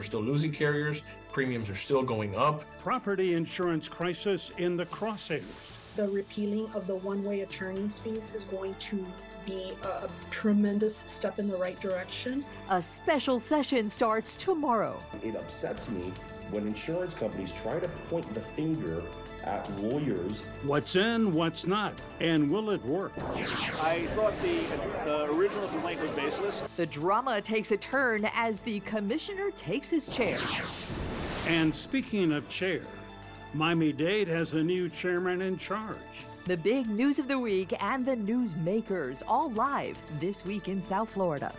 We're still losing carriers. Premiums are still going up. Property insurance crisis in the crosshairs. The repealing of the one-way attorney's fees is going to be a tremendous step in the right direction. A special session starts tomorrow. It upsets me when insurance companies try to point the finger at lawyers. What's in, what's not, and will it work? I thought the, the original complaint was baseless. The drama takes a turn as the commissioner takes his chair. And speaking of chair, Miami Dade has a new chairman in charge. The big news of the week and the newsmakers all live this week in South Florida.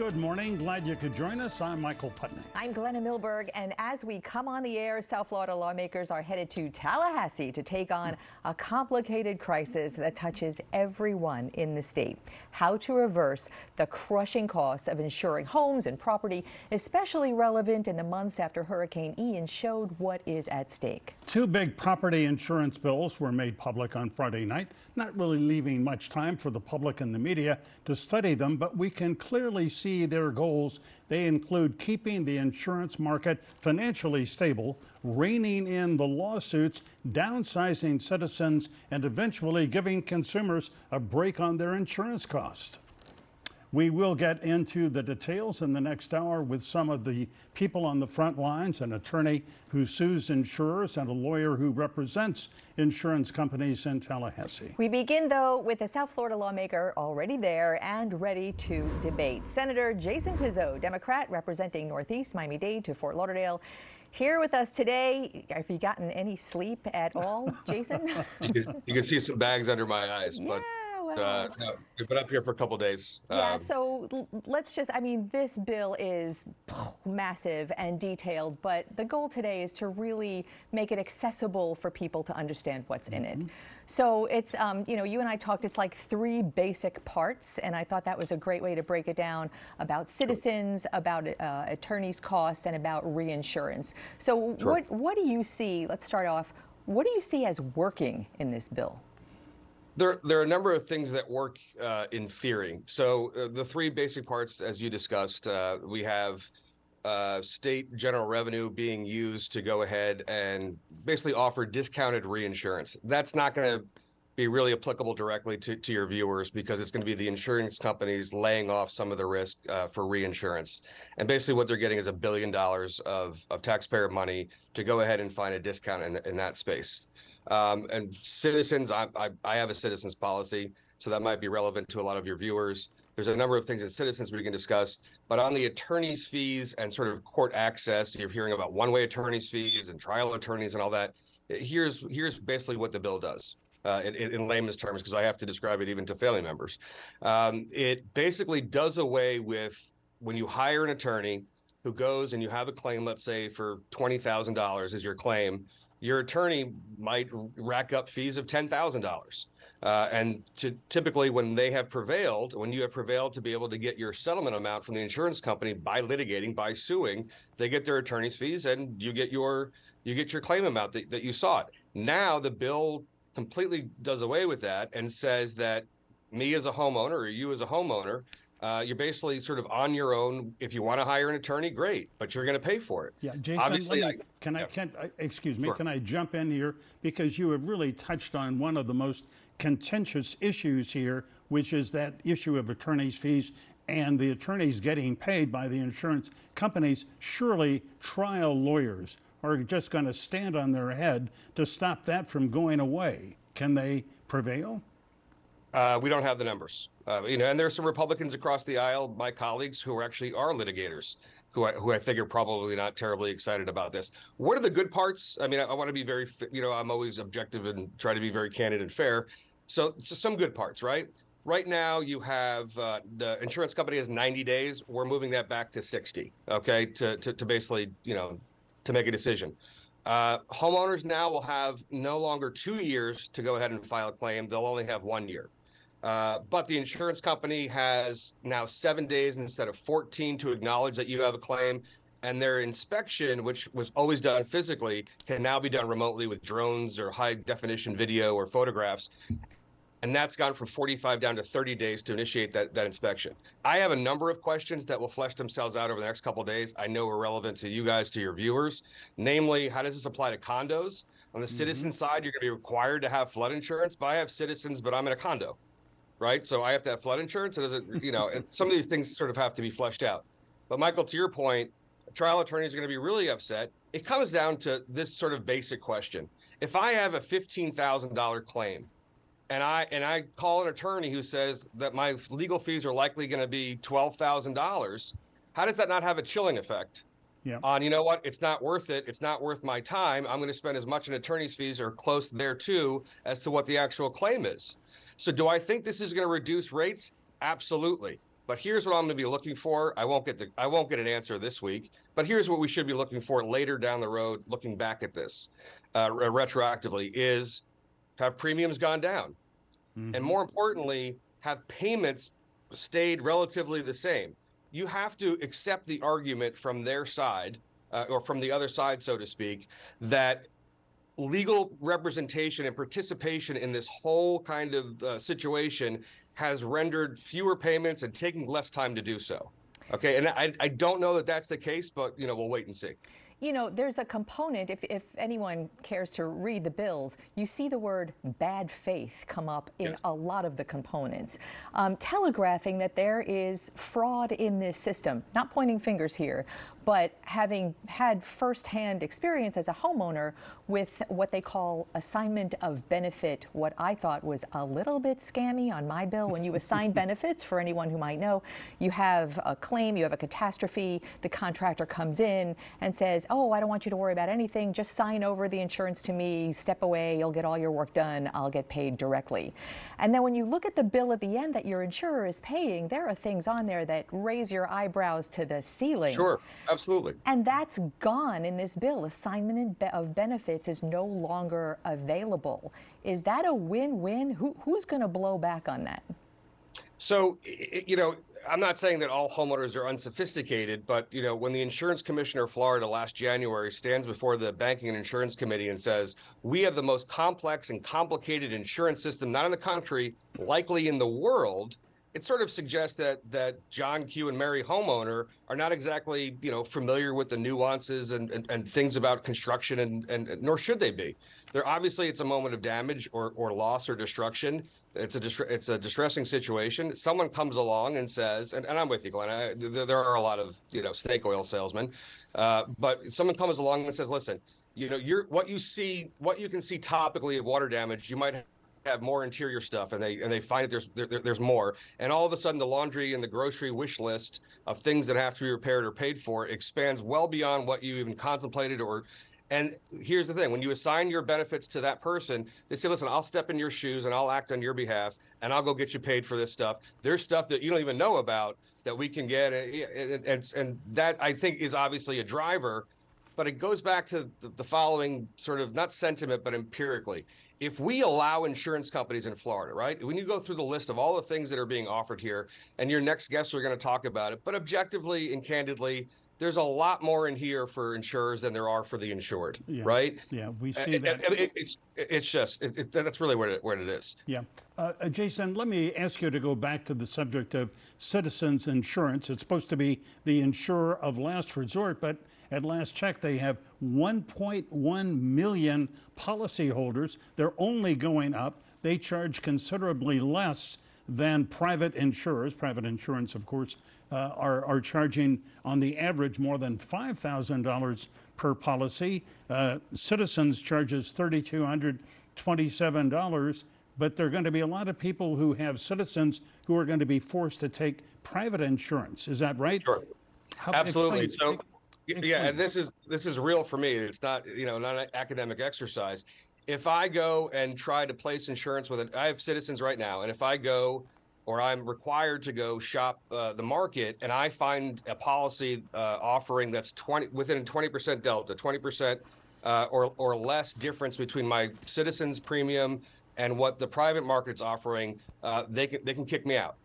Good morning. Glad you could join us. I'm Michael Putney. I'm Glenna Milberg, and as we come on the air, South Florida lawmakers are headed to Tallahassee to take on a complicated crisis that touches everyone in the state. How to reverse the crushing costs of insuring homes and property, especially relevant in the months after Hurricane Ian showed what is at stake. Two big property insurance bills were made public on Friday night, not really leaving much time for the public and the media to study them, but we can clearly see their goals. They include keeping the insurance market financially stable, reining in the lawsuits, downsizing citizens, and eventually giving consumers a break on their insurance costs. We will get into the details in the next hour with some of the people on the front lines an attorney who sues insurers and a lawyer who represents insurance companies in Tallahassee. We begin, though, with a South Florida lawmaker already there and ready to debate. Senator Jason Pizzo, Democrat representing Northeast Miami Dade to Fort Lauderdale. Here with us today, have you gotten any sleep at all, Jason? you, can, you, can, see some bags under my eyes, yeah. but uh, no, we've been up here for a couple days. Yeah, um, so let's just, I mean, this bill is massive and detailed, but the goal today is to really make it accessible for people to understand what's mm-hmm. in it. Mm-hmm. So it's, um, you know, you and I talked, it's like three basic parts, and I thought that was a great way to break it down about citizens, sure. about uh, attorneys' costs, and about reinsurance. So sure. what, what do you see, let's start off, what do you see as working in this bill? There, there are a number of things that work uh, in theory. So uh, the three basic parts, as you discussed, uh, we have uh, state general revenue being used to go ahead and basically offer discounted reinsurance. That's not going to be really applicable directly to, to your viewers because it's going to be the insurance companies laying off some of the risk uh, for reinsurance. And basically, what they're getting is a billion dollars of, of taxpayer money to go ahead and find a discount in, in that space. Um, and citizens, I, I, I have a citizens policy, so that might be relevant to a lot of your viewers. There's a number of things that citizens we can discuss, but on the attorney's fees and sort of court access, you're hearing about one-way attorney's fees and trial attorneys and all that. Here's here's basically what the bill does. Uh, in, in, layman's terms, because I have to describe it even to family members. Um, it basically does away with when you hire an attorney who goes and you have a claim, let's say for $20,000 is your claim, your attorney might rack up fees of $10,000. Uh, and to, typically, when they have prevailed, when you have prevailed to be able to get your settlement amount from the insurance company by litigating, by suing, they get their attorney's fees, and you get your you get your claim amount that, that you sought. Now the bill completely does away with that and says that me as a homeowner or you as a homeowner uh, you're basically sort of on your own. If you want to hire an attorney, great, but you're going to pay for it. Yeah, Jason. Obviously, me, I, can yeah. I can excuse me? Sure. Can I jump in here because you have really touched on one of the most contentious issues here, which is that issue of attorneys' fees and the attorneys getting paid by the insurance companies. Surely, trial lawyers are just going to stand on their head to stop that from going away. Can they prevail? Uh, we don't have the numbers. Uh, you know, and there's some Republicans across the aisle, my colleagues, who actually are litigators, who I, who I think are probably not terribly excited about this. What are the good parts? I mean, I, I want to be very, you know, I'm always objective and try to be very candid and fair. So, so some good parts, right? Right now, you have uh, the insurance company has 90 days. We're moving that back to 60. Okay, to to, to basically, you know, to make a decision. Uh, homeowners now will have no longer two years to go ahead and file a claim. They'll only have one year. Uh, but the insurance company has now seven days instead of 14 to acknowledge that you have a claim. And their inspection, which was always done physically, can now be done remotely with drones or high definition video or photographs. and that's gone from 45 down to 30 days to initiate that, that inspection. I have a number of questions that will flesh themselves out over the next couple of days. I know are relevant to you guys, to your viewers. Namely, how does this apply to condos? On the citizen side, you're going to be required to have flood insurance, but I have citizens, but I'm in a condo, right? So I have to have flood insurance. It doesn't, you know, and some of these things sort of have to be fleshed out. But Michael, to your point, trial attorneys are going to be really upset. It comes down to this sort of basic question. If I have a $15,000 claim and I and I call an attorney who says that my legal fees are likely going to be $12,000, how does that not have a chilling effect? Yeah. On you know what, it's not worth it. It's not worth my time. I'm going to spend as much in attorney's fees or close thereto as to what the actual claim is. So, do I think this is going to reduce rates? Absolutely. But here's what I'm going to be looking for. I won't get the I won't get an answer this week. But here's what we should be looking for later down the road, looking back at this uh, retroactively, is have premiums gone down, and more importantly, have payments stayed relatively the same. You have to accept the argument from their side, uh, or from the other side, so to speak, that legal representation and participation in this whole kind of uh, situation has rendered fewer payments and taking less time to do so. Okay, and I, I don't know that that's the case, but you know we'll wait and see. You know, there's a component, if, if anyone cares to read the bills, you see the word bad faith come up in Yes. a lot of the components, um, telegraphing that there is fraud in this system. Not pointing fingers here, but having had firsthand experience as a homeowner with what they call assignment of benefit, what I thought was a little bit scammy on my bill. When you assign benefits, for anyone who might know, you have a claim, you have a catastrophe, the contractor comes in and says, Oh, I don't want you to worry about anything, just sign over the insurance to me, step away, you'll get all your work done, I'll get paid directly. And then when you look at the bill at the end that your insurer is paying, there are things on there that raise your eyebrows to the ceiling. Sure, absolutely. And that's gone in this bill. Assignment of benefits is no longer available. Is that a win-win? Who, who's going to blow back on that? So, you know, I'm not saying that all homeowners are unsophisticated, but, you know, when the insurance commissioner of Florida last January stands before the Banking and Insurance Committee and says, we have the most complex and complicated insurance system, not in the country, likely in the world, it sort of suggests that that John Q and Mary homeowner are not exactly, you know, familiar with the nuances and, and, and things about construction and, and nor should they be. They're obviously it's a moment of damage or, or loss or destruction. It's a distre- it's a distressing situation. Someone comes along and says, and, and I'm with you, Glenn. I, there, there are a lot of you know snake oil salesmen, uh, but someone comes along and says, listen, you know, you're what you see, what you can see topically of water damage, you might have more interior stuff, and they and they find that there's there, there- there's more, and all of a sudden the laundry and the grocery wish list of things that have to be repaired or paid for expands well beyond what you even contemplated or and here's the thing when you assign your benefits to that person, they say, listen, I'll step in your shoes and I'll act on your behalf and I'll go get you paid for this stuff. There's stuff that you don't even know about that we can get. And, and, and, and that I think is obviously a driver, but it goes back to the, the following sort of not sentiment, but empirically. If we allow insurance companies in Florida, right? When you go through the list of all the things that are being offered here, and your next guests are going to talk about it, but objectively and candidly, there's a lot more in here for insurers than there are for the insured, Yeah. right? Yeah, we see that. and it- it's, it's just it, it, that's really where it, where it is. Yeah. Uh, uh, Jason, let me ask you to go back to the subject of citizens insurance. It's supposed to be the insurer of last resort, but at last check, they have 1.1 million policyholders. They're only going up. They charge considerably less than private insurers. Private insurance, of course, uh, are, are charging on the average more than $5,000 per policy. Uh, Citizens charges $3,227, but there are going to be a lot of people who have citizens who are going to be forced to take private insurance. Is that right? Sure. How- Absolutely. explain- So. Yeah, and this is this is real for me. It's not you know not an academic exercise. If I go and try to place insurance with it, I have citizens right now, and if I go or I'm required to go shop uh, the market and I find a policy uh, offering that's 20 within a 20% delta, 20% uh, or or less difference between my citizens premium and what the private market's offering, uh, they can they can kick me out.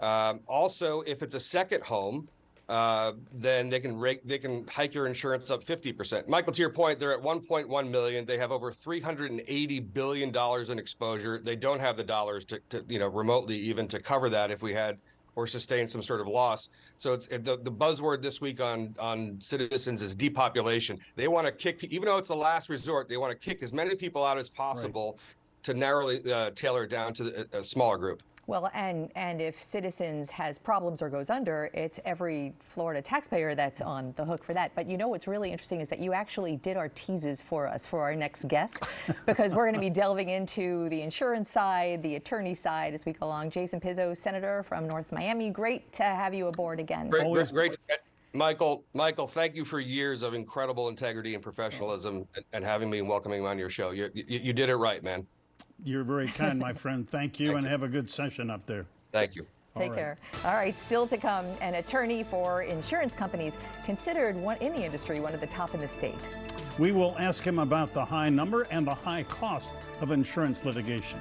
Um, also, if it's a second home, uh, then they can rake, they can hike your insurance up 50%. Michael, to your point, they're at 1.1 million. They have over 380 billion dollars in exposure. They don't have the dollars to, to, you know, remotely even to cover that if we had or sustain some sort of loss. So it's the, the buzzword this week on on citizens is depopulation. They want to kick, even though it's the last resort, they want to kick as many people out as possible to narrowly uh, tailor it down to the, a smaller group. Well, and and if Citizens has problems or goes under, it's every Florida taxpayer that's on the hook for that. But you know what's really interesting is that you actually did our teases for us for our next guest, because we're going to be delving into the insurance side, the attorney side as we go along. Jason Pizzo, Senator from North Miami, great to have you aboard again. Great, great, great. Michael, Michael, thank you for years of incredible integrity and professionalism and, and having me and welcoming me on your show. You, you, you did it right, man. You're very kind, my friend. Thank you, Thank and you. have a good session up there. Thank you. Take right. care. All right, still to come, an attorney for insurance companies considered one in the industry one of the top in the state. We will ask him about the high number and the high cost of insurance litigation.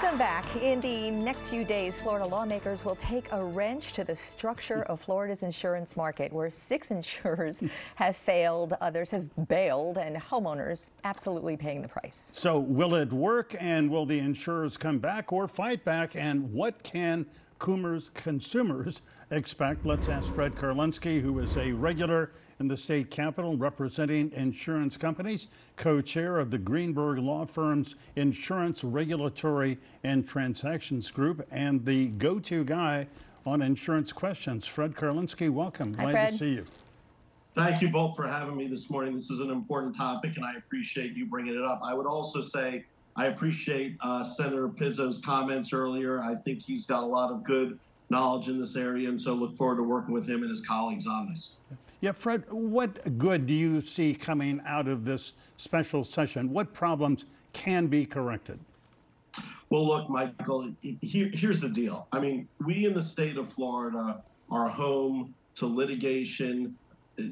Welcome back. In the next few days, Florida lawmakers will take a wrench to the structure of Florida's insurance market, where six insurers have failed, others have bailed, and homeowners absolutely paying the price. So, will it work and will the insurers come back or fight back? And what can consumers expect? Let's ask Fred Karlinski, who is a regular in the state capitol representing insurance companies, co chair of the Greenberg Law Firm's Insurance Regulatory and Transactions Group, and the go to guy on insurance questions. Fred Karlinski, welcome. Hi, Glad Fred. to see you. Thank you both for having me this morning. This is an important topic, and I appreciate you bringing it up. I would also say I appreciate uh, Senator Pizzo's comments earlier. I think he's got a lot of good knowledge in this area, and so look forward to working with him and his colleagues on this. Yeah, Fred, what good do you see coming out of this special session? What problems can be corrected? Well, look, Michael, here, here's the deal. I mean, we in the state of Florida are home to litigation, uh,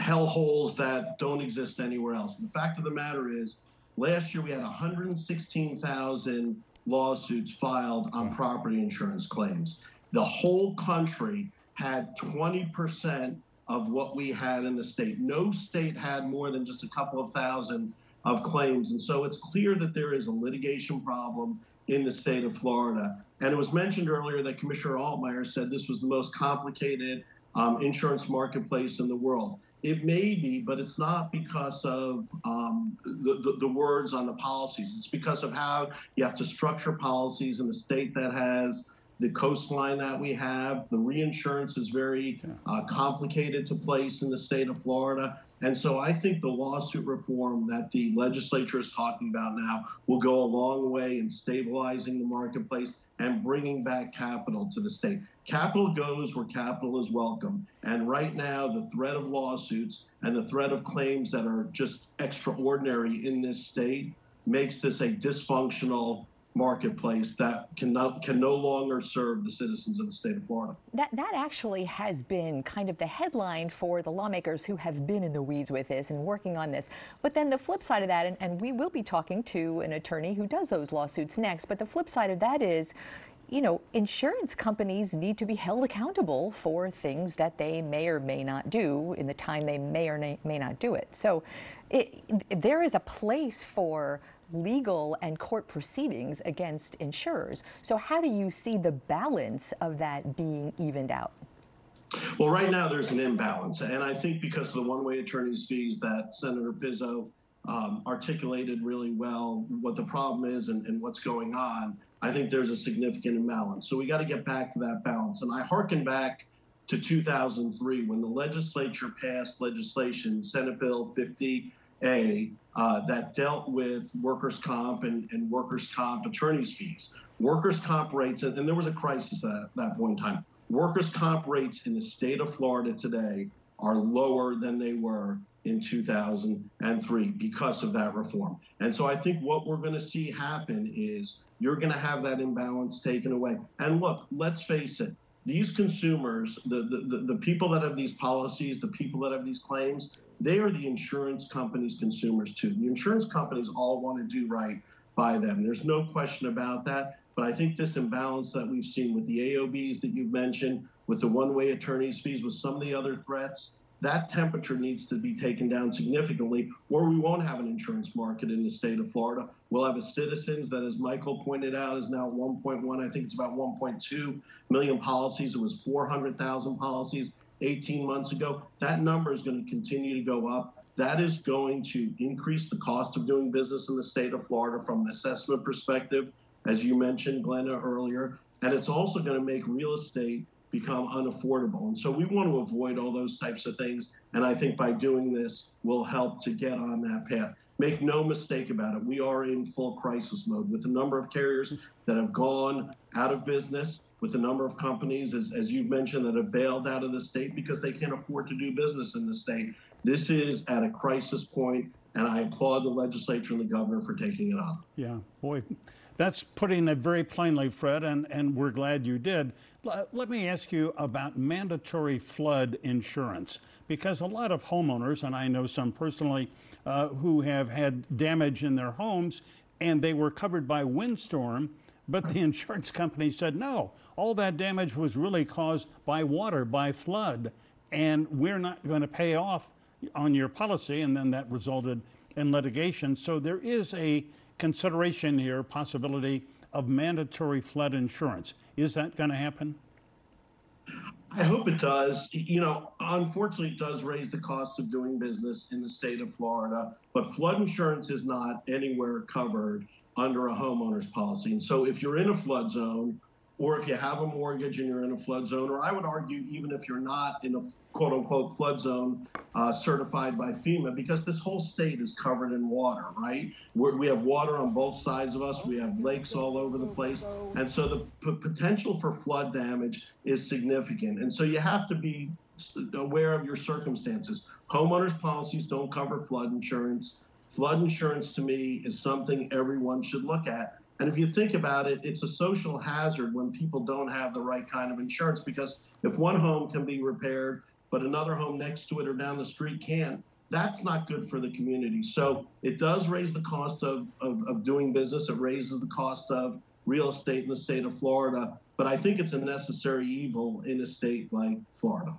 hellholes that don't exist anywhere else. And the fact of the matter is, last year we had 116,000 lawsuits filed on property insurance claims. The whole country had 20% of what we had in the state. No state had more than just a couple of thousand of claims. And so it's clear that there is a litigation problem in the state of Florida. And it was mentioned earlier that Commissioner Altmaier said this was the most complicated um, insurance marketplace in the world. It may be, but it's not because of um, the, the, the words on the policies. It's because of how you have to structure policies in a state that has the coastline that we have. The reinsurance is very uh, complicated to place in the state of Florida. And so I think the lawsuit reform that the legislature is talking about now will go a long way in stabilizing the marketplace and bringing back capital to the state. Capital goes where capital is welcome. And right now, the threat of lawsuits and the threat of claims that are just extraordinary in this state makes this a dysfunctional marketplace that can, not, can no longer serve the citizens of the state of Florida. That, that actually has been kind of the headline for the lawmakers who have been in the weeds with this and working on this. But then the flip side of that, and, and we will be talking to an attorney who does those lawsuits next, but the flip side of that is, you know, insurance companies need to be held accountable for things that they may or may not do in the time they may or may not do it. So it, there is a place for legal and court proceedings against insurers. So, how do you see the balance of that being evened out? Well, right now there's an imbalance, and I think because of the one-way attorney's fees that Senator Pizzo um, articulated really well, what the problem is and, and what's going on, I think there's a significant imbalance. So we got to get back to that balance. And I hearken back to 2003 when the legislature passed legislation, Senate Bill 50A, uh, that dealt with workers' comp and, and workers' comp attorney's fees. Workers' comp rates, and, and there was a crisis at that point in time. Workers' comp rates in the state of Florida today are lower than they were in 2003 because of that reform. And so I think what we're going to see happen is you're going to have that imbalance taken away. And look, let's face it, these consumers, the, the, the people that have these policies, the people that have these claims, they are the insurance companies' consumers too. The insurance companies all want to do right by them. There's no question about that. But I think this imbalance that we've seen with the AOBs that you've mentioned, with the one way attorney's fees, with some of the other threats, that temperature needs to be taken down significantly, or we won't have an insurance market in the state of Florida. We'll have a citizens that, as Michael pointed out, is now 1.1, I think it's about 1.2 million policies. It was 400,000 policies 18 months ago. That number is going to continue to go up. That is going to increase the cost of doing business in the state of Florida from an assessment perspective, as you mentioned, Glenna, earlier. And it's also going to make real estate become unaffordable. And so we want to avoid all those types of things. And I think by doing this, we'll help to get on that path. Make no mistake about it, we are in full crisis mode with the number of carriers that have gone out of business, with the number of companies, as, as you've mentioned, that have bailed out of the state because they can't afford to do business in the state. This is at a crisis point, and I applaud the legislature and the governor for taking it on. Yeah, boy, that's putting it very plainly, Fred, and, and we're glad you did. Let me ask you about mandatory flood insurance, because a lot of homeowners, and I know some personally, uh, who have had damage in their homes and they were covered by windstorm, but the insurance company said no, all that damage was really caused by water, by flood, and we're not going to pay off on your policy, and then that resulted in litigation. So there is a consideration here, possibility of mandatory flood insurance. Is that going to happen? I hope it does. You know, unfortunately, it does raise the cost of doing business in the state of Florida, but flood insurance is not anywhere covered under a homeowner's policy. And so if you're in a flood zone, or if you have a mortgage and you're in a flood zone, or I would argue even if you're not in a quote unquote flood zone uh, certified by FEMA, because this whole state is covered in water, right? We're, we have water on both sides of us, we have lakes all over the place. And so the p- potential for flood damage is significant. And so you have to be aware of your circumstances. Homeowners policies don't cover flood insurance. Flood insurance to me is something everyone should look at. And if you think about it, it's a social hazard when people don't have the right kind of insurance because if one home can be repaired, but another home next to it or down the street can't, that's not good for the community. So it does raise the cost of, of, of doing business, it raises the cost of real estate in the state of Florida. But I think it's a necessary evil in a state like Florida.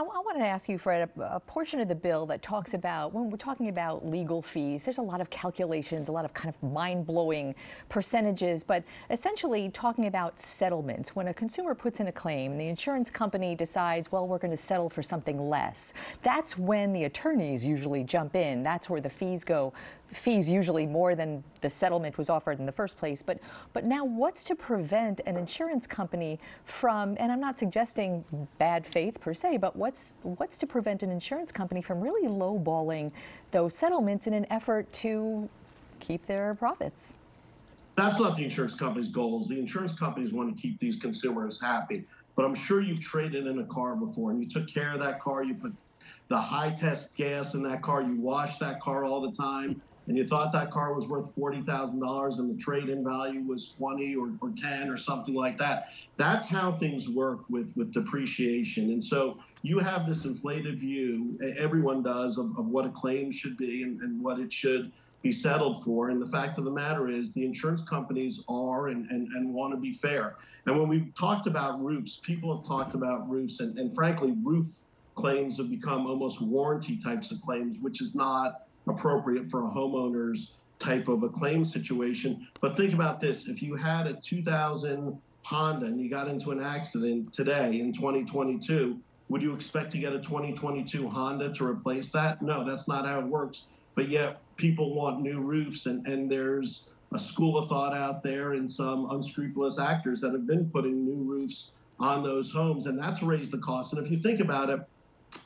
I, I wanted to ask you, Fred, a, a, portion of the bill that talks about when we're talking about legal fees, there's a lot of calculations, a lot of kind of mind blowing percentages, but essentially talking about settlements. When a consumer puts in a claim, the insurance company decides, well, we're going to settle for something less. That's when the attorneys usually jump in. That's where the fees go fees usually more than the settlement was offered in the first place. But but now what's to prevent an insurance company from and I'm not suggesting bad faith per se, but what's what's to prevent an insurance company from really lowballing those settlements in an effort to keep their profits? That's not the insurance company's goals. The insurance companies want to keep these consumers happy. But I'm sure you've traded in a car before and you took care of that car, you put the high test gas in that car, you wash that car all the time and you thought that car was worth $40,000 and the trade in value was 20 or, or 10 or something like that. That's how things work with, with depreciation. And so you have this inflated view, everyone does, of, of what a claim should be and, and what it should be settled for. And the fact of the matter is, the insurance companies are and, and, and want to be fair. And when we've talked about roofs, people have talked about roofs, and, and frankly, roof claims have become almost warranty types of claims, which is not appropriate for a homeowner's type of a claim situation. But think about this if you had a 2000 Honda and you got into an accident today in 2022, would you expect to get a 2022 Honda to replace that? No, that's not how it works. But yet, people want new roofs, and, and there's a school of thought out there and some unscrupulous actors that have been putting new roofs on those homes, and that's raised the cost. And if you think about it,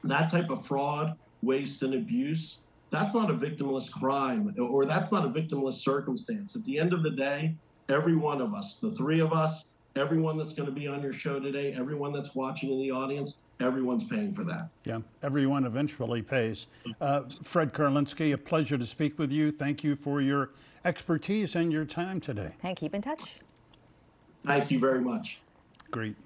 that type of fraud, waste, and abuse that's not a victimless crime or that's not a victimless circumstance. At the end of the day, every one of us, the three of us, everyone that's going to be on your show today, everyone that's watching in the audience, everyone's paying for that. Yeah, everyone eventually pays. Uh, Fred Karlinski, a pleasure to speak with you. Thank you for your expertise and your time today. And keep in touch. Thank you very much. Great.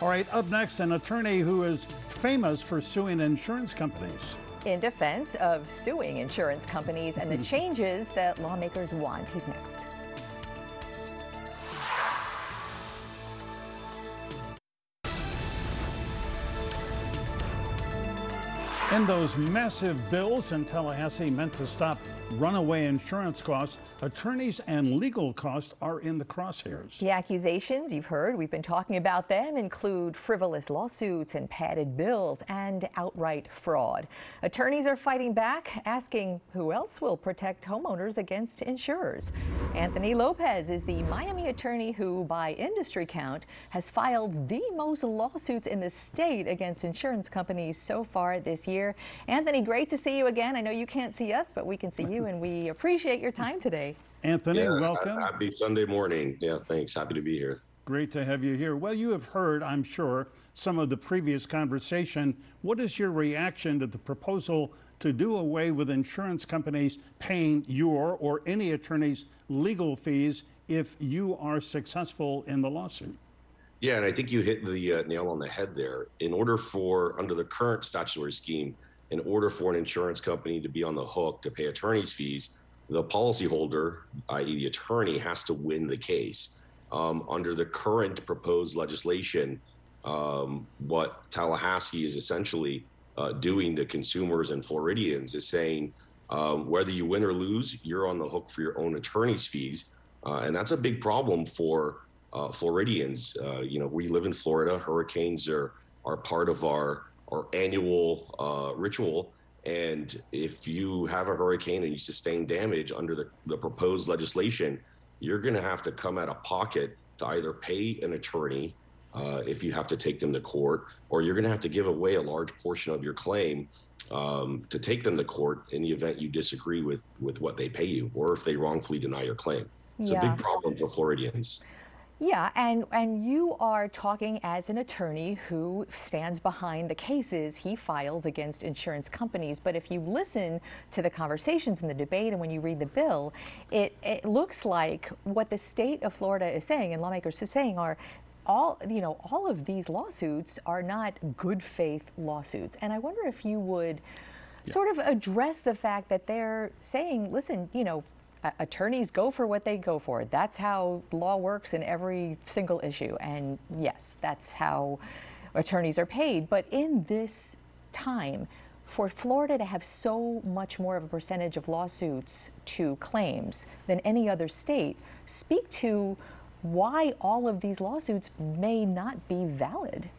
All right, up next, an attorney who is famous for suing insurance companies. In defense of suing insurance companies and the changes that lawmakers want. He's next. And those massive bills in Tallahassee meant to stop runaway insurance costs, attorneys and legal costs are in the crosshairs. The accusations you've heard, we've been talking about them, include frivolous lawsuits and padded bills and outright fraud. Attorneys are fighting back, asking who else will protect homeowners against insurers. Anthony Lopez is the Miami attorney who, by industry count, has filed the most lawsuits in the state against insurance companies so far this year. Anthony, great to see you again. I know you can't see us, but we can see you, and we appreciate your time today. Anthony, Yeah, welcome. Happy Sunday morning. Yeah, thanks. Happy to be here. Great to have you here. Well, you have heard, I'm sure, some of the previous conversation. What is your reaction to the proposal to do away with insurance companies paying your or any attorney's legal fees if you are successful in the lawsuit? Yeah, and I think you hit the uh, nail on the head there. In order for, under the current statutory scheme, in order for an insurance company to be on the hook to pay attorney's fees, the policyholder, i.e., the attorney, has to win the case. Um, under the current proposed legislation, um, what Tallahassee is essentially uh, doing to consumers and Floridians is saying um, whether you win or lose, you're on the hook for your own attorney's fees. Uh, and that's a big problem for uh, Floridians. Uh, you know, we live in Florida. Hurricanes are are part of our our annual uh, ritual. And if you have a hurricane and you sustain damage under the, the proposed legislation, you're going to have to come out of pocket to either pay an attorney uh, if you have to take them to court, or you're going to have to give away a large portion of your claim um, to take them to court in the event you disagree with with what they pay you, or if they wrongfully deny your claim. It's a big problem for Floridians. Yeah, and and you are talking as an attorney who stands behind the cases he files against insurance companies. But if you listen to the conversations and the debate, and when you read the bill, it it looks like what the state of Florida is saying and lawmakers is saying are. All you know, all of these lawsuits are not good faith lawsuits, and I wonder if you would sort of address the fact that they're saying, listen, you know, attorneys go for what they go for. That's how law works in every single issue. And yes, that's how attorneys are paid. But in this time, for Florida to have so much more of a percentage of lawsuits to claims than any other state, speak to why all of these lawsuits may not be valid.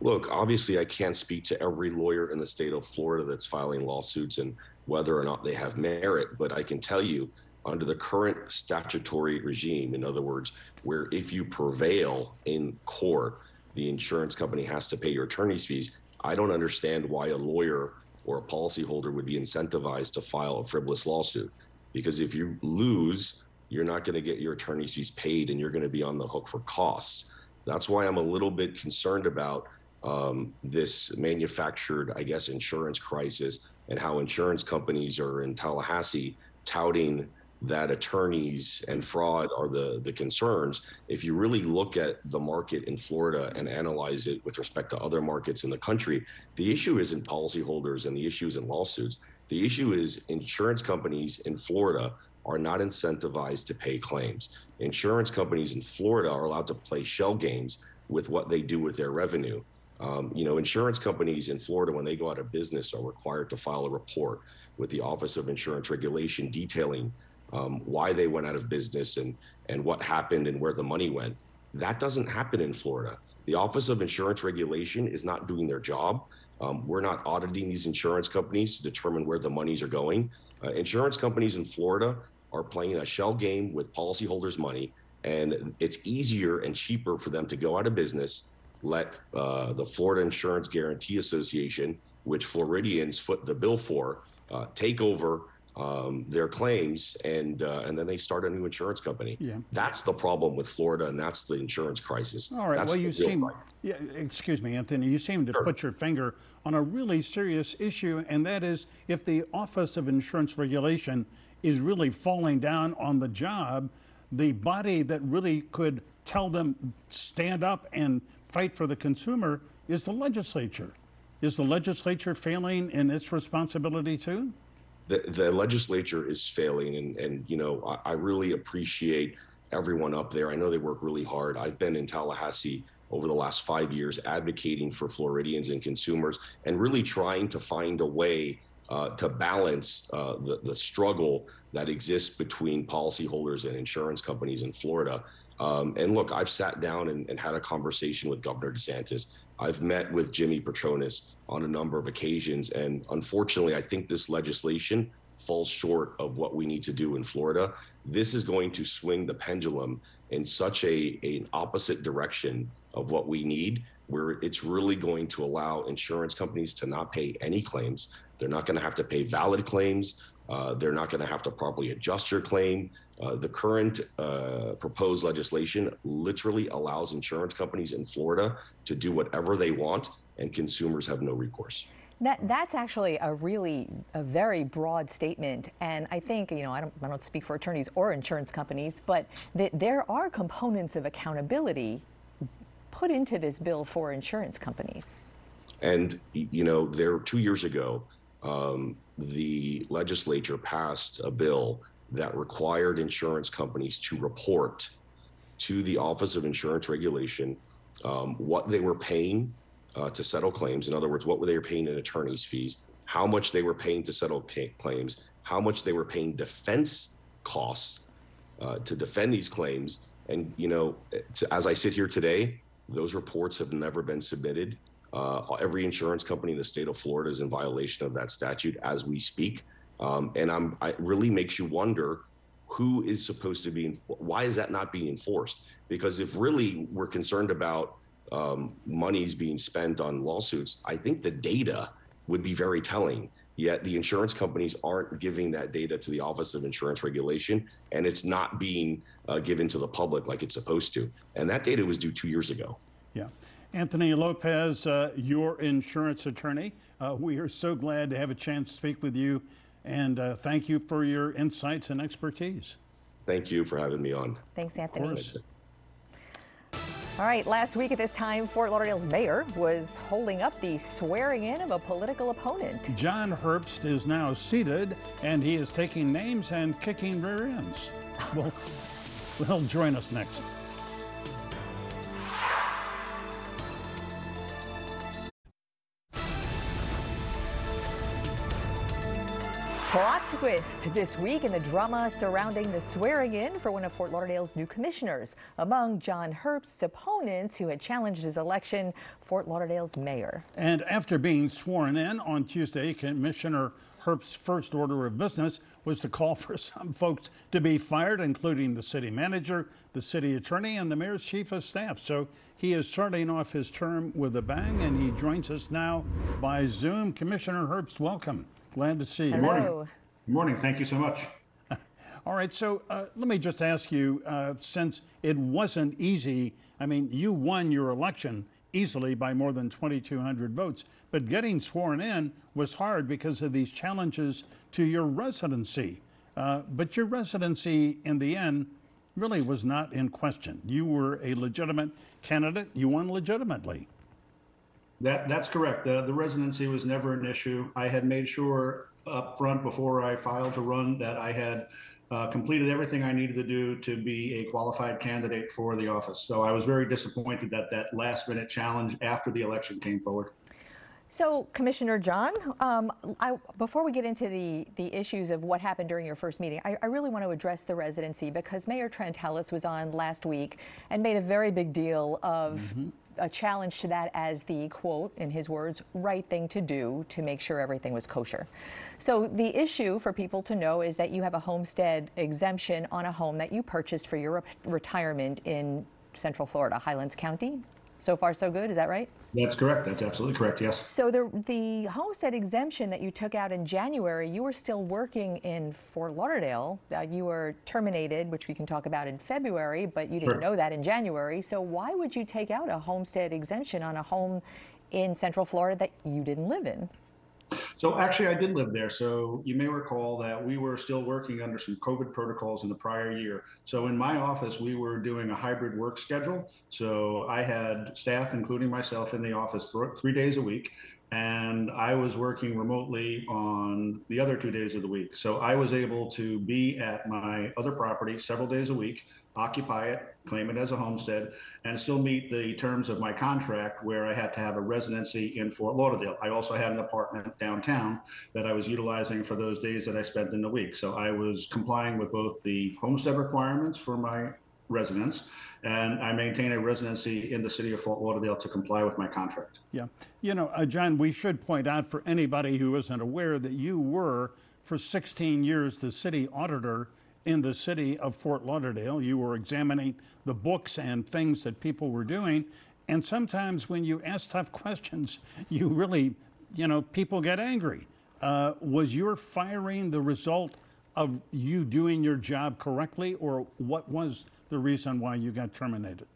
Look, obviously, I can't speak to every lawyer in the state of Florida that's filing lawsuits and whether or not they have merit, but I can tell you under the current statutory regime, in other words, where if you prevail in court, the insurance company has to pay your attorney's fees. I don't understand why a lawyer or a policyholder would be incentivized to file a frivolous lawsuit. Because if you lose, you're not going to get your attorney's fees paid and you're going to be on the hook for costs. That's why I'm a little bit concerned about um, this manufactured, I guess, insurance crisis and how insurance companies are in Tallahassee touting that attorneys and fraud are the the concerns. If you really look at the market in Florida and analyze it with respect to other markets in the country, the issue isn't policyholders and the issue is in lawsuits. The issue is insurance companies in Florida are not incentivized to pay claims. Insurance companies in Florida are allowed to play shell games with what they do with their revenue. Um, you know, insurance companies in Florida, when they go out of business, are required to file a report with the Office of Insurance Regulation detailing um, why they went out of business and and what happened and where the money went. That doesn't happen in Florida. The Office of Insurance Regulation is not doing their job. Um, we're not auditing these insurance companies to determine where the monies are going. Uh, insurance companies in Florida are playing a shell game with policyholders' money, and it's easier and cheaper for them to go out of business. Let uh, the Florida Insurance Guaranty Association, which Floridians foot the bill for, uh, take over um, their claims, and uh, and then they start a new insurance company. Yeah. That's the problem with Florida, and that's the insurance crisis. All right. That's well, you seem, problem. yeah, excuse me, Anthony, you seem to Sure. put your finger on a really serious issue, and that is if the Office of Insurance Regulation is really falling down on the job, the body that really could tell them stand up and fight for the consumer is the legislature. Is the legislature failing in its responsibility too? The, the legislature is failing, and, and you know, I, I really appreciate everyone up there. I know they work really hard. I've been in Tallahassee over the last five years advocating for Floridians and consumers and really trying to find a way uh, to balance uh, the, the struggle that exists between policyholders and insurance companies in Florida. Um, and look, I've sat down and, and, had a conversation with Governor DeSantis. I've met with Jimmy Patronis on a number of occasions. And unfortunately, I think this legislation falls short of what we need to do in Florida. This is going to swing the pendulum in such a an opposite direction of what we need, where it's really going to allow insurance companies to not pay any claims. They're not going to have to pay valid claims. Uh, they're not going to have to properly adjust your claim. Uh, the current uh, proposed legislation literally allows insurance companies in Florida to do whatever they want, and consumers have no recourse. That, that's actually a really a very broad statement, and I think you know I don't I don't speak for attorneys or insurance companies, but th- there are components of accountability put into this bill for insurance companies. And you know, there two years ago, um, the legislature passed a bill that required insurance companies to report to the Office of Insurance Regulation um, what they were paying uh, to settle claims. In other words, what were they paying in attorney's fees, how much they were paying to settle claims, how much they were paying defense costs uh, to defend these claims. And you know, to, as I sit here today, those reports have never been submitted. Uh, every insurance company in the state of Florida is in violation of that statute as we speak. Um, and I'm, it really makes you wonder who is supposed to be, why is that not being enforced? Because if really we're concerned about um, monies being spent on lawsuits, I think the data would be very telling. Yet the insurance companies aren't giving that data to the Office of Insurance Regulation, and it's not being uh, given to the public like it's supposed to. And that data was due two years ago. Yeah. Anthony Lopez, uh, your insurance attorney. Uh, we are so glad to have a chance to speak with you, and uh, thank you for your insights and expertise. Thank you for having me on. Thanks, Anthony. All right, last week at this time, Fort Lauderdale's mayor was holding up the swearing in of a political opponent. John Herbst is now seated, and he is taking names and kicking rear ends. well, he'll join us next. Plot twist this week in the drama surrounding the swearing in for one of Fort Lauderdale's new commissioners. Among John Herbst's opponents who had challenged his election, Fort Lauderdale's mayor. And after being sworn in on Tuesday, Commissioner Herbst's first order of business was to call for some folks to be fired, including the city manager, the city attorney, and the mayor's chief of staff. So he is starting off his term with a bang, and he joins us now by Zoom. Commissioner Herbst, welcome. Glad to see you. Hello. Good morning. Good morning. Thank you so much. All right, so uh, let me just ask you uh, since it wasn't easy, I mean, you won your election easily by more than 2,200 votes, but getting sworn in was hard because of these challenges to your residency. Uh, but your residency, in the end, really was not in question. You were a legitimate candidate, you won legitimately. That that's correct. The the residency was never an issue. I had made sure up front before I filed to run that I had uh, completed everything I needed to do to be a qualified candidate for the office. So I was very disappointed that that last minute challenge after the election came forward. So, Commissioner John, um, I, before we get into the, the issues of what happened during your first meeting, I, I really want to address the residency because Mayor Trantalis was on last week and made a very big deal of mm-hmm a challenge to that as the quote, in his words, right thing to do to make sure everything was kosher. So the issue for people to know is that you have a homestead exemption on a home that you purchased for your re- retirement in Central Florida, Highlands County. So far, so good. Is that right? That's correct. That's absolutely correct. Yes. So the the homestead exemption that you took out in January, you were still working in Fort Lauderdale. Uh, you were terminated, which we can talk about in February, but you didn't sure. know that in January. So why would you take out a homestead exemption on a home in Central Florida that you didn't live in? So actually, I did live there. So you may recall that we were still working under some COVID protocols in the prior year. So in my office, we were doing a hybrid work schedule. So I had staff, including myself, in the office th- three days a week. and I was working remotely on the other two days of the week. So I was able to be at my other property several days a week, occupy it, claim it as a homestead, and still meet the terms of my contract where I had to have a residency in Fort Lauderdale. I also had an apartment downtown that I was utilizing for those days that I spent in the week. So I was complying with both the homestead requirements for my residence, and I maintain a residency in the city of Fort Lauderdale to comply with my contract. Yeah. You know, uh, John, we should point out for anybody who isn't aware that you were for 16 years the city auditor in the city of Fort Lauderdale. You were examining the books and things that people were doing. And sometimes when you ask tough questions, you really, you know, people get angry. Uh, was your firing the result of you doing your job correctly, or what was the reason why you got terminated?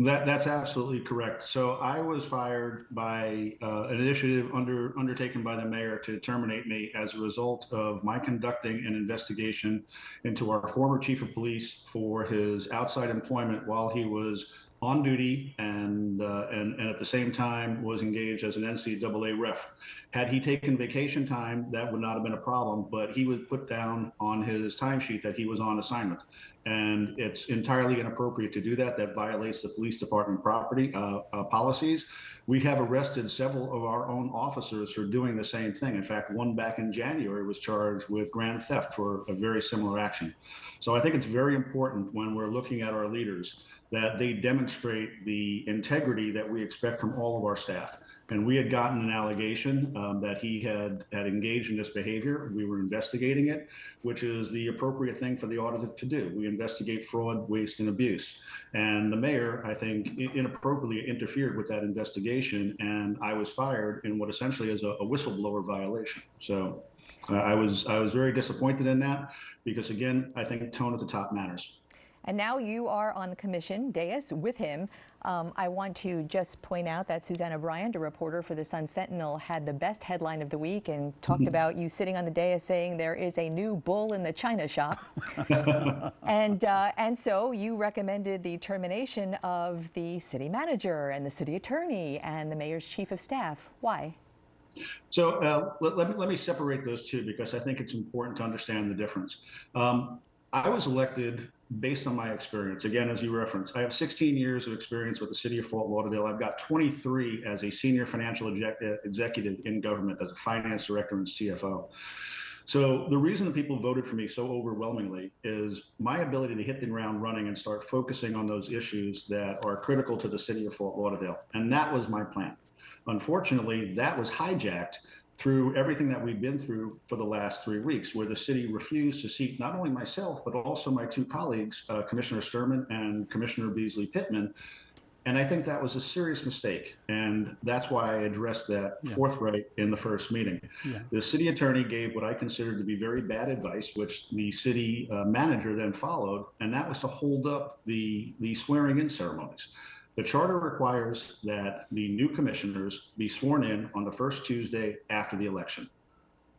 That, that's absolutely correct. So I was fired by uh, an initiative under, undertaken by the mayor to terminate me as a result of my conducting an investigation into our former chief of police for his outside employment while he was on duty and, uh, and and at the same time was engaged as an NCAA ref. Had he taken vacation time, that would not have been a problem. But he was put down on his timesheet that he was on assignment, and it's entirely inappropriate to do that. That violates the police department property uh, uh, policies. We have arrested several of our own officers for doing the same thing. In fact, one back in January was charged with grand theft for a very similar action. So I think it's very important when we're looking at our leaders that they demonstrate the integrity that we expect from all of our staff. And we had gotten an allegation um, that he had had engaged in this behavior. We were investigating it, which is the appropriate thing for the auditor to do. We investigate fraud, waste, and abuse. And the mayor, I think, inappropriately interfered with that investigation, and I was fired in what essentially is a, a whistleblower violation. So. Uh, I was I was very disappointed in that because again I think tone at the top matters. And now you are on the commission dais with him. Um, I want to just point out that Susannah Bryant, a reporter for the Sun Sentinel, had the best headline of the week and talked mm-hmm. about you sitting on the dais saying there is a new bull in the china shop. and uh, and so you recommended the termination of the city manager and the city attorney and the mayor's chief of staff. Why? So uh, let, let, me, let me separate those two because I think it's important to understand the difference. Um, I was elected based on my experience. Again, as you referenced, I have 16 years of experience with the city of Fort Lauderdale. I've got 23 as a senior financial exec- uh, executive in government, as a finance director and CFO. So the reason that people voted for me so overwhelmingly is my ability to hit the ground running and start focusing on those issues that are critical to the city of Fort Lauderdale. And that was my plan. Unfortunately, that was hijacked through everything that we've been through for the last three weeks, where the city refused to seat not only myself, but also my two colleagues, uh, Commissioner Sturman and Commissioner Beasley Pittman. And I think that was a serious mistake. And that's why I addressed that yeah. forthright in the first meeting. Yeah. The city attorney gave what I considered to be very bad advice, which the city uh, manager then followed, and that was to hold up the, the swearing in ceremonies. The charter requires that the new commissioners be sworn in on the first Tuesday after the election.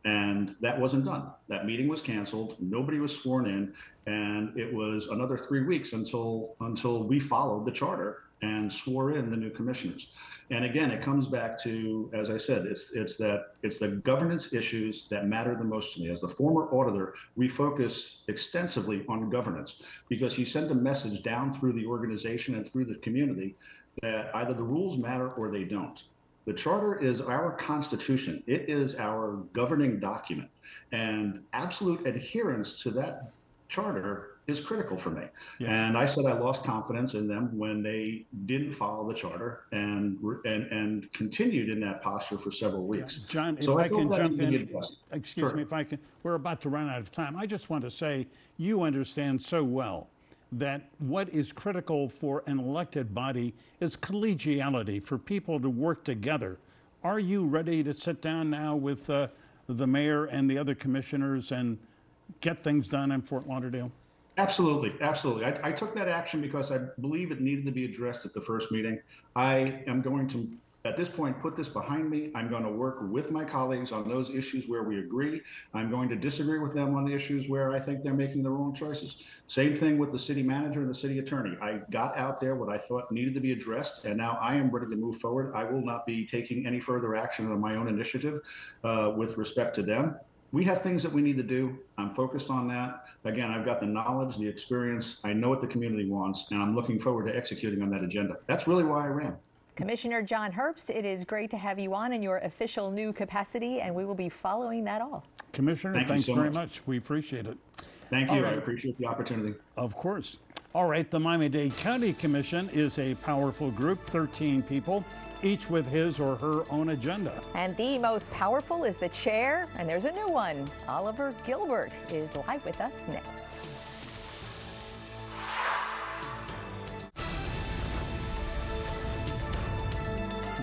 And that wasn't done. That meeting was canceled. Nobody was sworn in. And it was another three weeks until until we followed the charter and swore in the new commissioners. And again, it comes back to, as I said, it's it's that it's the governance issues that matter the most to me. As the former auditor, we focus extensively on governance because you send a message down through the organization and through the community that either the rules matter or they don't. The charter is our constitution. It is our governing document. And absolute adherence to that charter is critical for me. Yeah. And I said I lost confidence in them when they didn't follow the charter and and and continued in that posture for several weeks. John, so if I, I can jump in, excuse sure. me, if I can, we're about to run out of time. I just want to say you understand so well that what is critical for an elected body is collegiality for people to work together. Are you ready to sit down now with uh, the mayor and the other commissioners and get things done in Fort Lauderdale? Absolutely, absolutely. I, I, took that action because I believe it needed to be addressed at the first meeting. I am going to at this point put this behind me. I'm going to work with my colleagues on those issues where we agree. I'm going to disagree with them on the issues where I think they're making the wrong choices. Same thing with the city manager and the city attorney. I got out there what I thought needed to be addressed, and now I am ready to move forward. I will not be taking any further action on my own initiative uh, with respect to them we have things that we need to do. I'm focused on that. Again, I've got the knowledge, the experience. I know what the community wants, and I'm looking forward to executing on that agenda. That's really why I ran. Commissioner John Herbst, it is great to have you on in your official new capacity, and we will be following that all. Commissioner, Thank thanks so very much. much. We appreciate it. Thank All you. I appreciate the opportunity. Of course. All right, the Miami Dade County Commission is a powerful group, 13 people, each with his or her own agenda. And the most powerful is the chair, and there's a new one. Oliver Gilbert is live with us next.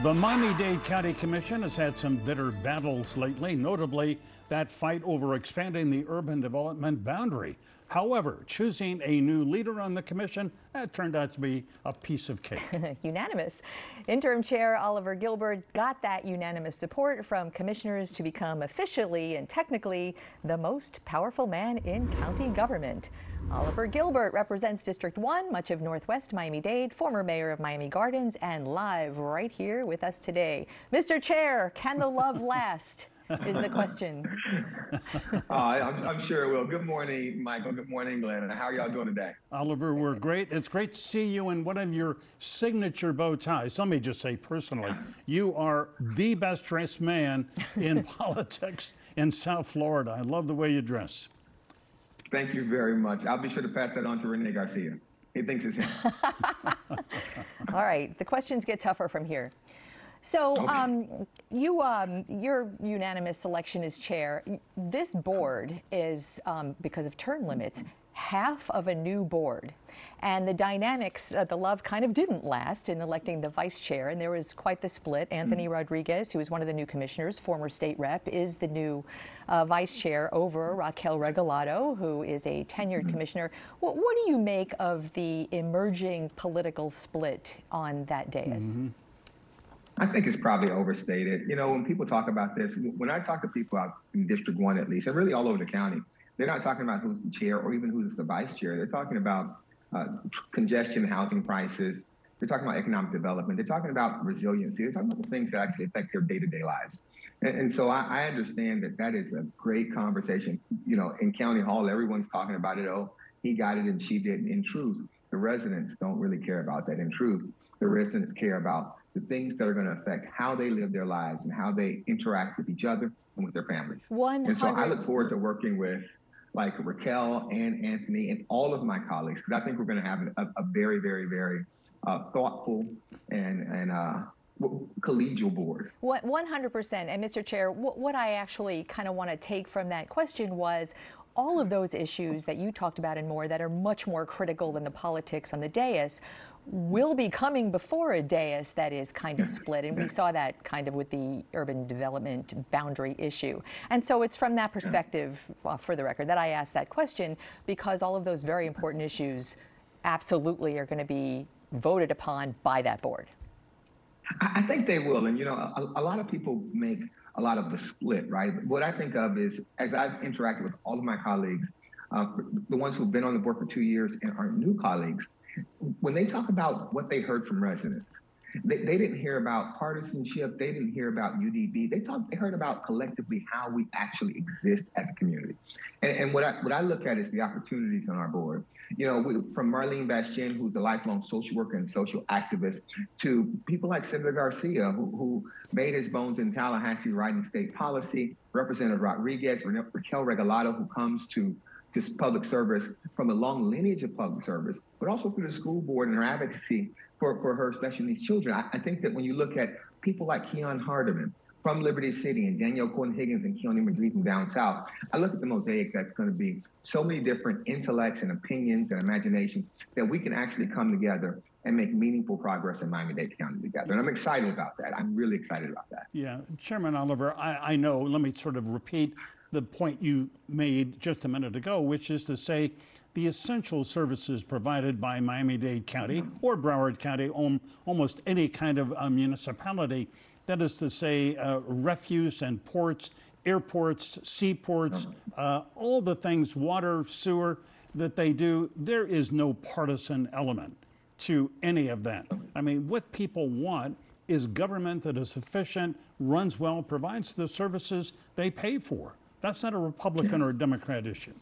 The Miami Dade County Commission has had some bitter battles lately, notably that fight over expanding the urban development boundary. However, choosing a new leader on the commission, that turned out to be a piece of cake. unanimous. Interim Chair Oliver Gilbert got that unanimous support from commissioners to become officially and technically the most powerful man in county government. Oliver Gilbert represents District 1, much of Northwest Miami Dade, former mayor of Miami Gardens, and live right here with us today. Mr. Chair, can the love last? Is the question. Uh, I'm, I'm sure it will. Good morning, Michael. Good morning, Glenn. How are y'all doing today? Oliver, we're great. It's great to see you in one of your signature bow ties. Let me just say personally, you are the best dressed man in politics in South Florida. I love the way you dress. Thank you very much. I'll be sure to pass that on to Rene Garcia. He thinks it's him. All right, the questions get tougher from here. So, Okay. um, you, um, your unanimous selection as chair. This board is, um, because of term limits, half of a new board. And the dynamics, uh, the love kind of didn't last in electing the vice chair, and there was quite the split. Anthony Rodriguez, who is one of the new commissioners, former state rep, is the new uh, vice chair over Raquel Regalado, who is a tenured commissioner. What, what do you make of the emerging political split on that dais? I think it's probably overstated. You know, when people talk about this, when I talk to people out in District 1 at least, and really all over the county, they're not talking about who's the chair or even who's the vice chair. They're talking about uh, congestion, housing prices. They're talking about economic development. They're talking about resiliency. They're talking about the things that actually affect their day-to-day lives. And, and so I, I understand that that is a great conversation. You know, in County Hall, everyone's talking about it. Oh, he got it and she didn't. In truth, the residents don't really care about that. In truth, the residents care about the things that are going to affect how they live their lives and how they interact with each other and with their families. One And so I look forward to working with like Raquel and Anthony and all of my colleagues because I think we're going to have a, a very, very, very uh, thoughtful and and uh, collegial board. What- 100%. And Mr. Chair, what, what I actually kind of want to take from that question was all of those issues that you talked about and more that are much more critical than the politics on the dais will be coming before a dais that is kind of split. And we saw that kind of with the urban development boundary issue. And so it's from that perspective, uh, for the record, that I asked that question because all of those very important issues absolutely are going to be voted upon by that board. I I think they will. And, you know, a, a lot of people make a lot of the split, right? What I think of is as I've interacted with all of my colleagues, uh, the ones who've been on the board for two years and are new colleagues, when they talk about what they heard from residents, they, they didn't hear about partisanship. They didn't hear about UDB. They talked. They heard about collectively how we actually exist as a community. And, and what I what I look at is the opportunities on our board. You know, we, from Marleine Bastien, who's a lifelong social worker and social activist, to people like Senator Garcia, who, who made his bones in Tallahassee writing state policy, Representative Rodriguez, Raquel Regalado, who comes to to public service from a long lineage of public service, but also through the school board and her advocacy for, for her special needs children. I, I think that when you look at people like Keon Hardemon from Liberty City and Danielle Gordon Higgins and Kionne McGhee from down south, I look at the mosaic that's going to be so many different intellects and opinions and imaginations that we can actually come together and make meaningful progress in Miami-Dade County together. And I'm excited about that. I'm really excited about that. Yeah, Chairman Oliver, I, I know, let me sort of repeat the point you made just a minute ago, which is to say the essential services provided by Miami Dade County or Broward County, almost any kind of uh, municipality. That is to say, uh, refuse and ports, airports, seaports, uh, all the things, water, sewer that they do. There is no partisan element to any of that. I mean, what people want is government that is efficient, runs well, provides the services they pay for. That's not a Republican or a Democrat issue.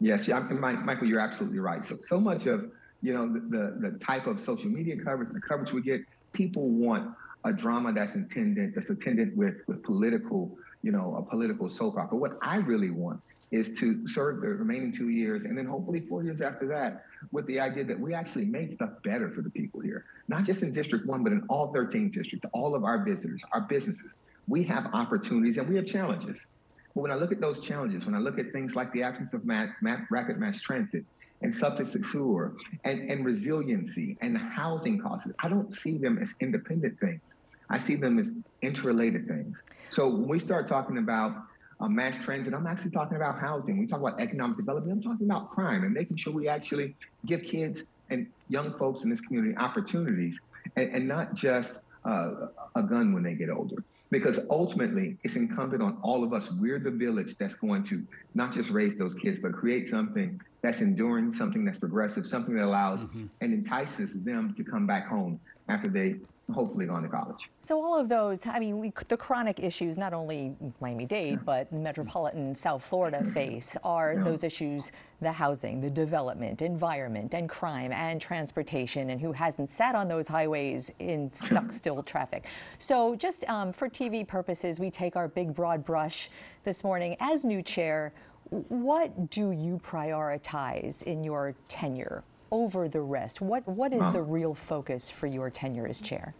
Yes, yeah, Michael, you're absolutely right. So, so much of you know the, the the type of social media coverage, the coverage we get, people want a drama that's intended that's attended with with political, you know, a political soap opera. What I really want is to serve the remaining two years and then hopefully four years after that with the idea that we actually made stuff better for the people here, not just in District 1, but in all 13 districts, all of our visitors, our businesses. We have opportunities and we have challenges. But when I look at those challenges, when I look at things like the absence of mass, mass, rapid mass transit and substance secure and, and resiliency and housing costs, I don't see them as independent things. I see them as interrelated things. So when we start talking about uh, mass transit, I'm actually talking about housing. We talk about economic development. I'm talking about crime and making sure we actually give kids and young folks in this community opportunities and, and not just uh, a gun when they get older. Because ultimately, it's incumbent on all of us. We're the village that's going to not just raise those kids, but create something that's enduring, something that's progressive, something that allows mm-hmm. and entices them to come back home after they hopefully going to college. So all of those, I mean, we, the chronic issues, not only Miami-Dade, yeah. but metropolitan South Florida face are yeah. those issues, the housing, the development, environment, and crime, and transportation, and who hasn't sat on those highways in stuck still traffic. So just um, for TV purposes, we take our big broad brush this morning. As new chair, what do you prioritize in your tenure? Over the rest? What, what is the real focus for your tenure as chair?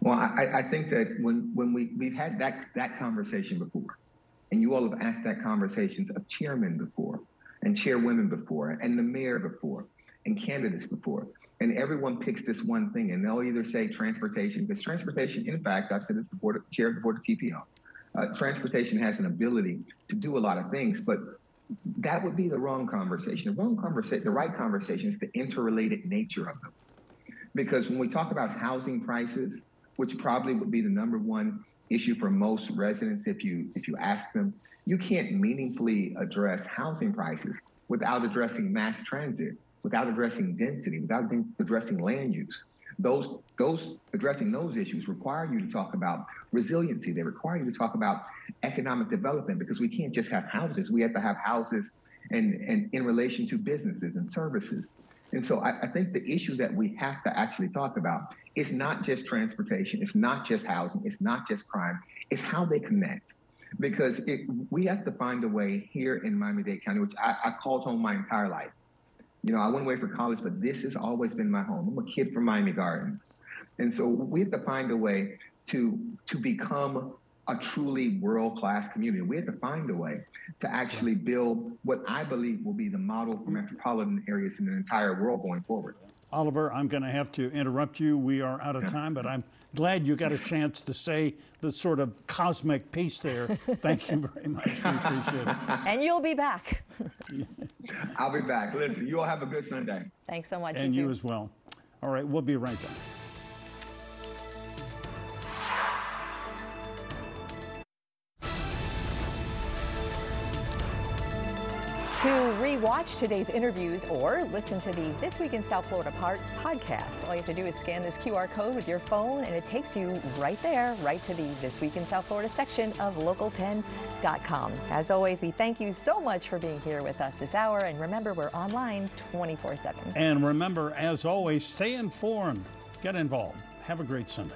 Well, I, I think that when, when we, we've had that, that conversation before, and you all have asked that conversations of chairmen before, and chairwomen before, and the mayor before, and candidates before, and everyone picks this one thing, and they'll either say transportation, because transportation, in fact, I've said this before, the chair of the board of TPO, uh, transportation has an ability to do a lot of things, but that would be the wrong conversation. The wrong conversation, the right conversation is the interrelated nature of them. Because when we talk about housing prices, which probably would be the number one issue for most residents if you if you ask them, you can't meaningfully address housing prices without addressing mass transit, without addressing density, without addressing land use those those addressing those issues require you to talk about resiliency. They require you to talk about economic development because we can't just have houses. We have to have houses and, and in relation to businesses and services. And so I, I think the issue that we have to actually talk about is not just transportation, it's not just housing, it's not just crime, it's how they connect. Because it, we have to find a way here in Miami-Dade County, which I, I called home my entire life, you know, I went away for college, but this has always been my home. I'm a kid from Miami Gardens. And so we have to find a way to to become a truly world-class community. We have to find a way to actually build what I believe will be the model for metropolitan areas in the entire world going forward. Oliver, I'm going to have to interrupt you. We are out of time, but I'm glad you got a chance to say the sort of cosmic piece there. Thank you very much. We appreciate it. And you'll be back. I'll be back. Listen, you all have a good Sunday. Thanks so much. And you, you as well. All right, we'll be right back. Rewatch today's interviews or listen to the This Week in South Florida part podcast, all you have to do is scan this QR code with your phone and it takes you right there, right to the This Week in South Florida section of local10.com. As always, we thank you so much for being here with us this hour. And remember, we're online 24 7. And remember, as always, stay informed, get involved. Have a great Sunday.